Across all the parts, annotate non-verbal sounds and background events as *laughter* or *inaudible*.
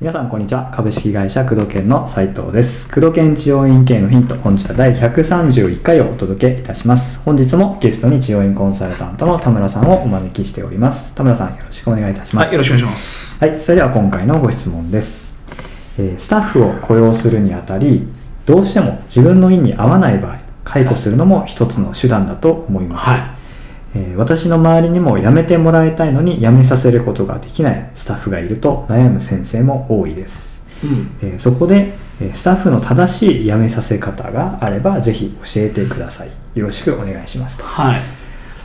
皆さんこんにちは。株式会社工藤研の斉藤です。工藤研治療院系のヒント本日は第131回をお届けいたします。本日もゲストに治療院コンサルタントの田村さんをお招きしております。田村さんよろしくお願いいたします。はい、よろしくお願いします。はい、それでは今回のご質問です、えースタッフを雇用するにあたりどうしても自分の意に合わない場合解雇するのも一つの手段だと思います、はい。えー私の周りにも辞めてもらいたいのに辞めさせることができないスタッフがいると悩む先生も多いです、うん。えーそこで、えースタッフの正しい辞めさせ方があればぜひ教えてください。よろしくお願いしますと。はい。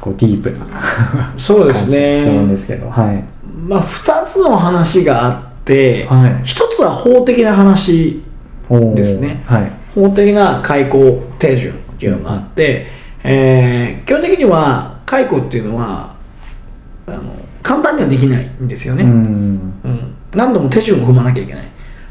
こうディープな *laughs* そうですね。質問ですけど。はい。まあ、二つの話があって、はい。一つは法的な話、ですね。はい。法的な解雇手順っていうのがあって、えー基本的には解雇っていうのは、あの、簡単にはできないんですよね。うん。うん。何度も手順を踏まなきゃいけない。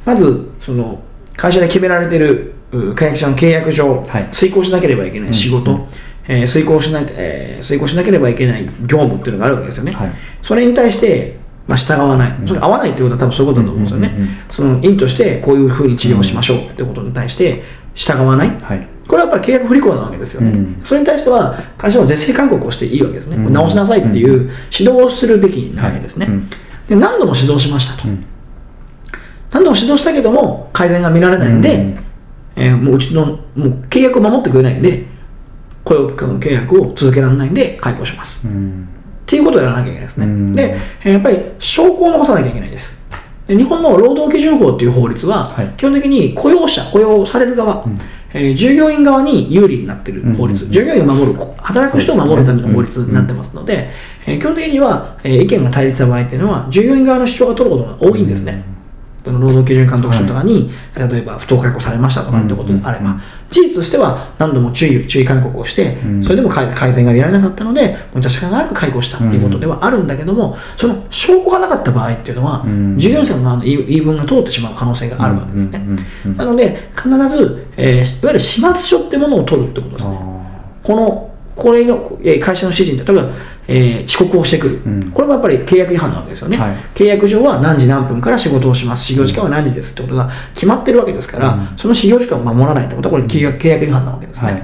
まず、その、会社で決められてる、う会社の契約上、はい。遂行しなければいけない仕事、うん。うんえー遂行しな、えー遂行しなければいけない業務っていうのがあるわけですよね。はい。それに対して、まあ、従わない、うん。それ合わないっていうことは多分そういうことだと思うんですよね。その院としてこういうふうに治療をしましょうってことに対して従わない？はい。これはやっぱり契約不履行なわけですよね、うん。それに対しては会社は是正勧告をしていいわけですね、うん直しなさいっていう指導をするべきなわけですね、はい。うん。で何度も指導しましたと、うん。何度も指導したけども改善が見られないんで、うん。えーもううちのもう契約を守ってくれないんで雇用契約を続けられないんで解雇します。うん。っていうことをやらなきゃいけないですね。うん。で、えーやっぱり証拠を残さなきゃいけないです。で日本の労働基準法っていう法律は、はい。基本的に雇用者、雇用される側、うん。えー従業員側に有利になっている法律、従業員を守る、こ働く人を守るための法律になってますので、えー基本的には、えー意見が対立した場合っていうのは、従業員側の主張が取ることが多いんですね。その労働基準監督署とかに、例えば不当解雇されましたとかってことであれば、うんうん。うん事実としては何度も注意注意勧告をして、うん。それでも改改善が見られなかったので、もう致し方なく解雇したっていうことではあるんだけども、その証拠がなかった場合っていうのは、うん。従業員さんの言い分が通ってしまう可能性があるわけですね。なので、必ず、えーいわゆる始末書ってものを取るってことですね。この、これの、えー会社の指示に、例えば、えー遅刻をしてくる、うん。これもやっぱり契約違反なわけですよね、はい。契約上は何時何分から仕事をします、始業時間は何時ですってことが決まってるわけですから、うん。その始業時間を守らないってことは、これ契約契約違反なわけですね。はい。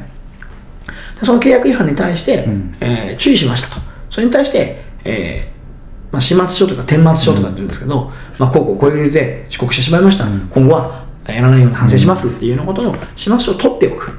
でその契約違反に対して、うん。えー注意しましたと。それに対して、えーまあ、始末書とか顛末書とかって言うんですけど、まあ、こうこうこういう理由で遅刻してしまいました、うん。今後はやらないように反省しますっていうようなことの始末書を取っておく。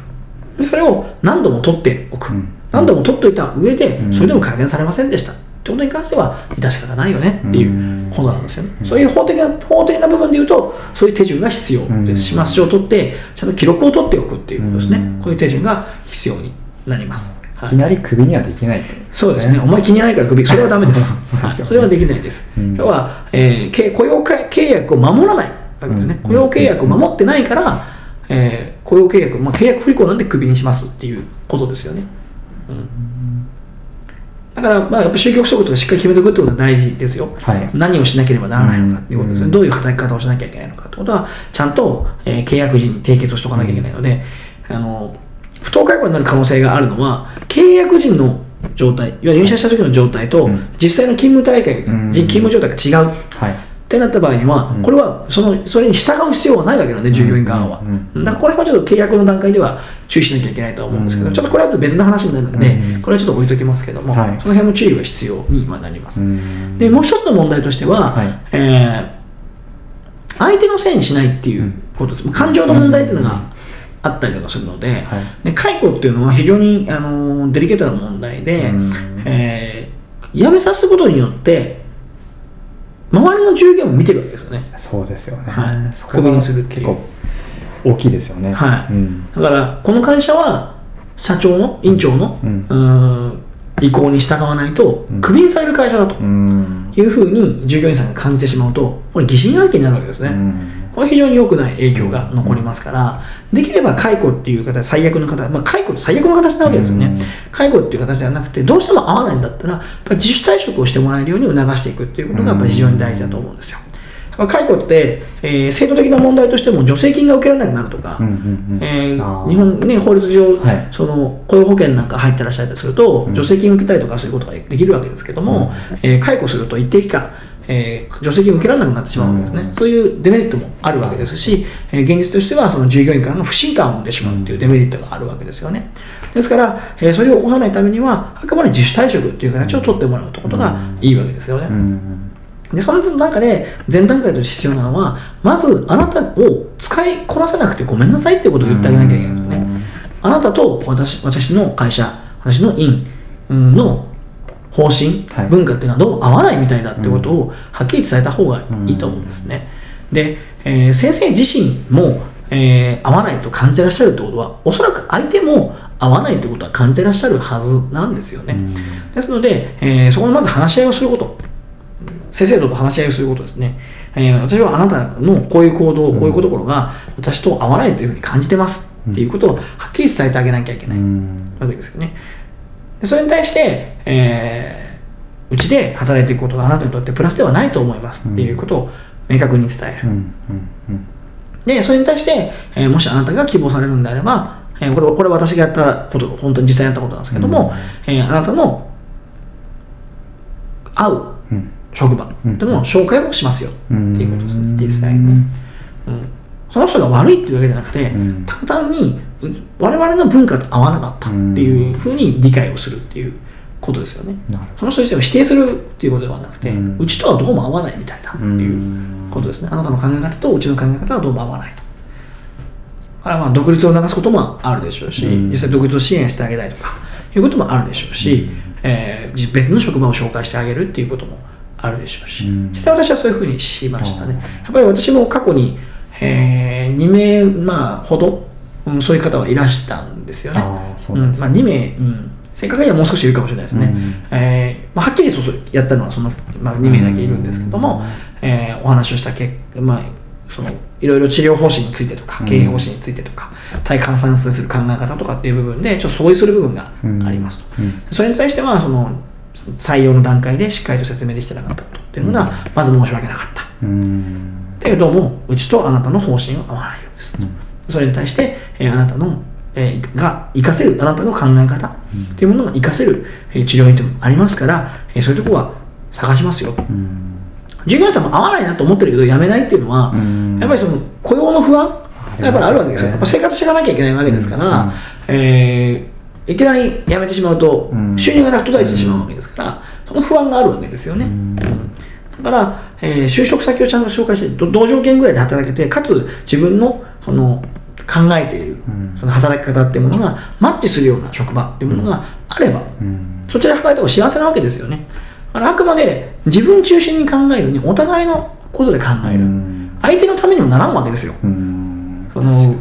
でそれを何度も取っておく。うん何度も取っておいた上で、うんそれでも改善されませんでした。ってことに関しては、致し方ないよねっていうことなんですよね。うんそういう法的な、法的な部分で言うと、そういう手順が必要うんです。始末書を取って、ちゃんと記録を取っておくっていうことですね。うんこういう手順が必要になります。はいいきなりクビにはできないそうですね。お前気に入らないからクビ。それはダメです。*laughs* それはできないです。うん要は、えーけ雇用契約を守らないわけですね。うん雇用契約を守ってないから、えー雇用契約、まあ、契約不履行なんでクビにしますっていうことですよね。うんだから、まあ、やっぱ就業規則とかしっかり決めておくってことが大事ですよ。はい何をしなければならないのかっていうことですね。うんどういう働き方をしなきゃいけないのかってことは、ちゃんと、えー契約時に締結をしておかなきゃいけないので、あの、不当解雇になる可能性があるのは、契約時の状態、いわゆる入社した時の状態と、うん実際の勤務体系、うん勤務状態が違う。はいってなった場合には、うん。これはそのそれに従う必要はないわけなんで、従業員側は。だからこれはちょっと契約の段階では注意しなきゃいけないとは思うんですけど、うん。ちょっとこれは別の話になるので、うんこれはちょっと置いときますけども、はい。その辺も注意が必要にはなります。うんで、もう一つの問題としては、はい。えー相手のせいにしないっていうことです。感情の問題っていうのがあったりとかするので、はい。で解雇っていうのは非常にあのデリケートな問題で、うん。えー辞めさせることによって、周りの従業員も見てるわけですよね。そうですよね、はい。クビにするっていう結構大きいですよね。はい。うん。だから、この会社は、社長の、院長の、うん。うーん意向に従わないとうん、クビにされる会社だとうん。いうふうに従業員さんが感じてしまうと、これ疑心暗鬼になるわけですね。うんこれ非常に良くない影響が残りますから、できれば解雇っていう形、最悪の形、まあ、解雇って最悪の形なわけですよね。うん。解雇っていう形ではなくて、どうしても合わないんだったら、やっぱり自主退職をしてもらえるように促していくっていうことがやっぱり非常に大事だと思うんですよ。解雇って、えー制度的な問題としても助成金が受けられなくなるとか、うんうんうん。え日本、ね、法律上、はい。その雇用保険なんか入ってらっしゃったりすると、うん。助成金を受けたりとかそういうことができるわけですけども、えー解雇すると一定期間、えー助成金を受けられなくなってしまうわけですね、うんそういうデメリットもあるわけですし、えー現実としてはその従業員からの不信感を生んでしまうというデメリットがあるわけですよね。ですから、えーそれを起こさないためには、あくまで自主退職という形を取ってもらうということがいいわけですよね。うんで、その中で、前段階として必要なのは、まず、あなたを使いこなせなくてごめんなさいっていうことを言ってあげなきゃいけないんですよね。あなたと私私の会社、私の院うんの方針はい、文化っていうのはどうも合わないみたいだってことをはっきり伝えた方がいいと思うんですね。で、えー先生自身も、えー合わないと感じてらっしゃるってことは、おそらく相手も合わないってことは感じてらっしゃるはずなんですよね。うんですので、えーそこでまず話し合いをすること。先生と話し合いをすることですね。えー私はあなたのこういう行動、こういうところが私と合わないというふうに感じてますっていうことをはっきり伝えてあげなきゃいけうないんわけですよね。でそれに対して、えーうちで働いていくことがあなたにとってプラスではないと思いますっていうことを明確に伝える。うんうんうん。で、それに対して、えーもしあなたが希望されるんであれば、えーこれこれ私がやったこと、本当に実際やったことなんですけども、えーあなたの合ううん。職場っていうのの紹介もしますよっていうことですね、実際にね。うんその人が悪いっていうわけじゃなくて、うん。単にう我々の文化と合わなかったっていうふうに理解をするっていうことですよね。その人自体を否定するっていうことではなくて、ううんちとはどうも合わないみたいだっていうことですね。あなたの考え方とうちの考え方はどうも合わないと。あまあ独立を促すこともあるでしょうし、うん。実際独立を支援してあげたいとかいうこともあるでしょうし、うん。えーじ別の職場を紹介してあげるっていうこともあるでしょうし、うん。実際私はそういうふうにしましたね。うん。やっぱり私も過去に、え2名、まあ、ほど、うんそういう方はいらしたんですよね。あまあ、2名、うん、正確にはもう少しいるかもしれないですね。うん。えーまあ、はっきりとやったのはその、まあ、2名だけいるんですけども、えーお話をした結果、まあ、そのいろいろ治療方針についてとかうん。経営方針についてとか、対換算数する考え方とかっていう部分でちょっと相違する部分がありますと、うん。それに対してはその採用の段階でしっかりと説明できてなかったことっていうのがまず申し訳なかったけどもうちとあなたの方針は合わないようです、うん。それに対して、えーあなたの、えーが活かせるあなたの考え方っていうものが活かせる、えー治療院ってもありますから、えーそういうところは探しますよ。うん。従業員さんも合わないなと思ってるけど辞めないっていうのは、うん。やっぱりその雇用の不安がやっぱりあるわけですよ。ねやっぱ生活していかなきゃいけないわけですから、うん。えーいきなり辞めてしまうとうん。収入がなく途絶えてしまうわけですから、その不安があるわけですよね。だから、えー就職先をちゃんと紹介して、ど同条件ぐらいで働けて、かつ自分のその考えているうんその働き方っていうものがマッチするような職場っていうものがあれば、うんそちらで働いた方が幸せなわけですよね。だからあくまで自分中心に考えるにお互いのことで考える。うん相手のためにもならんわけですよ。うんその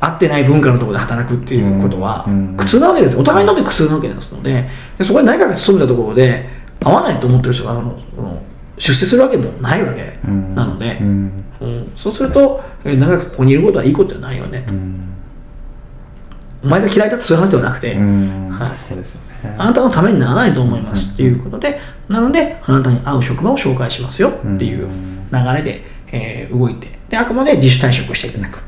合ってない文化のところで働くっていうことはうん苦痛なわけですよ。お互いにとって苦痛なわけですので、でそこに何かが勤めたところで合わないと思ってる人がその出世するわけもないわけうん。なので、うん。うん。そうすると、えー長くここにいることはいいことじゃないよね。うん。お前が嫌いだってそういう話ではなくて、うん。はい。そうですよね。あなたのためにならないと思いますっていうことで、なので、あなたに合う職場を紹介しますよっていう流れで、えー動いて、で、あくまで自主退職していただく。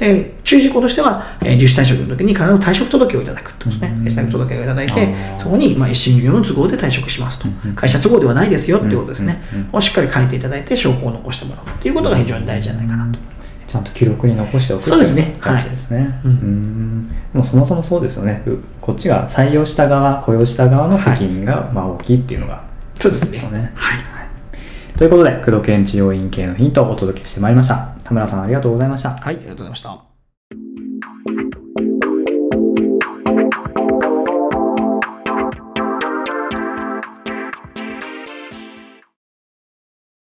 で、注意事項としては、えー自主退職の時に必ず退職届をいただくとですね。うん退職届をいただいてそこに、まあ、一審業の都合で退職しますとうん。会社都合ではないですよっていうことですね。をしっかり書いていただいて、証拠を残してもらうっていうことが非常に大事じゃないかなと。ちゃんと記録に残しておくそうですねっていですね。はいうんもうそもそもそうですよね。うこっちが採用した側、雇用した側の責任がまあ大きいっていうのが、そうですね。はい。ということで、工藤健治療院系のヒントをお届けしてまいりました。田村さんありがとうございました。はい、ありがとうございました。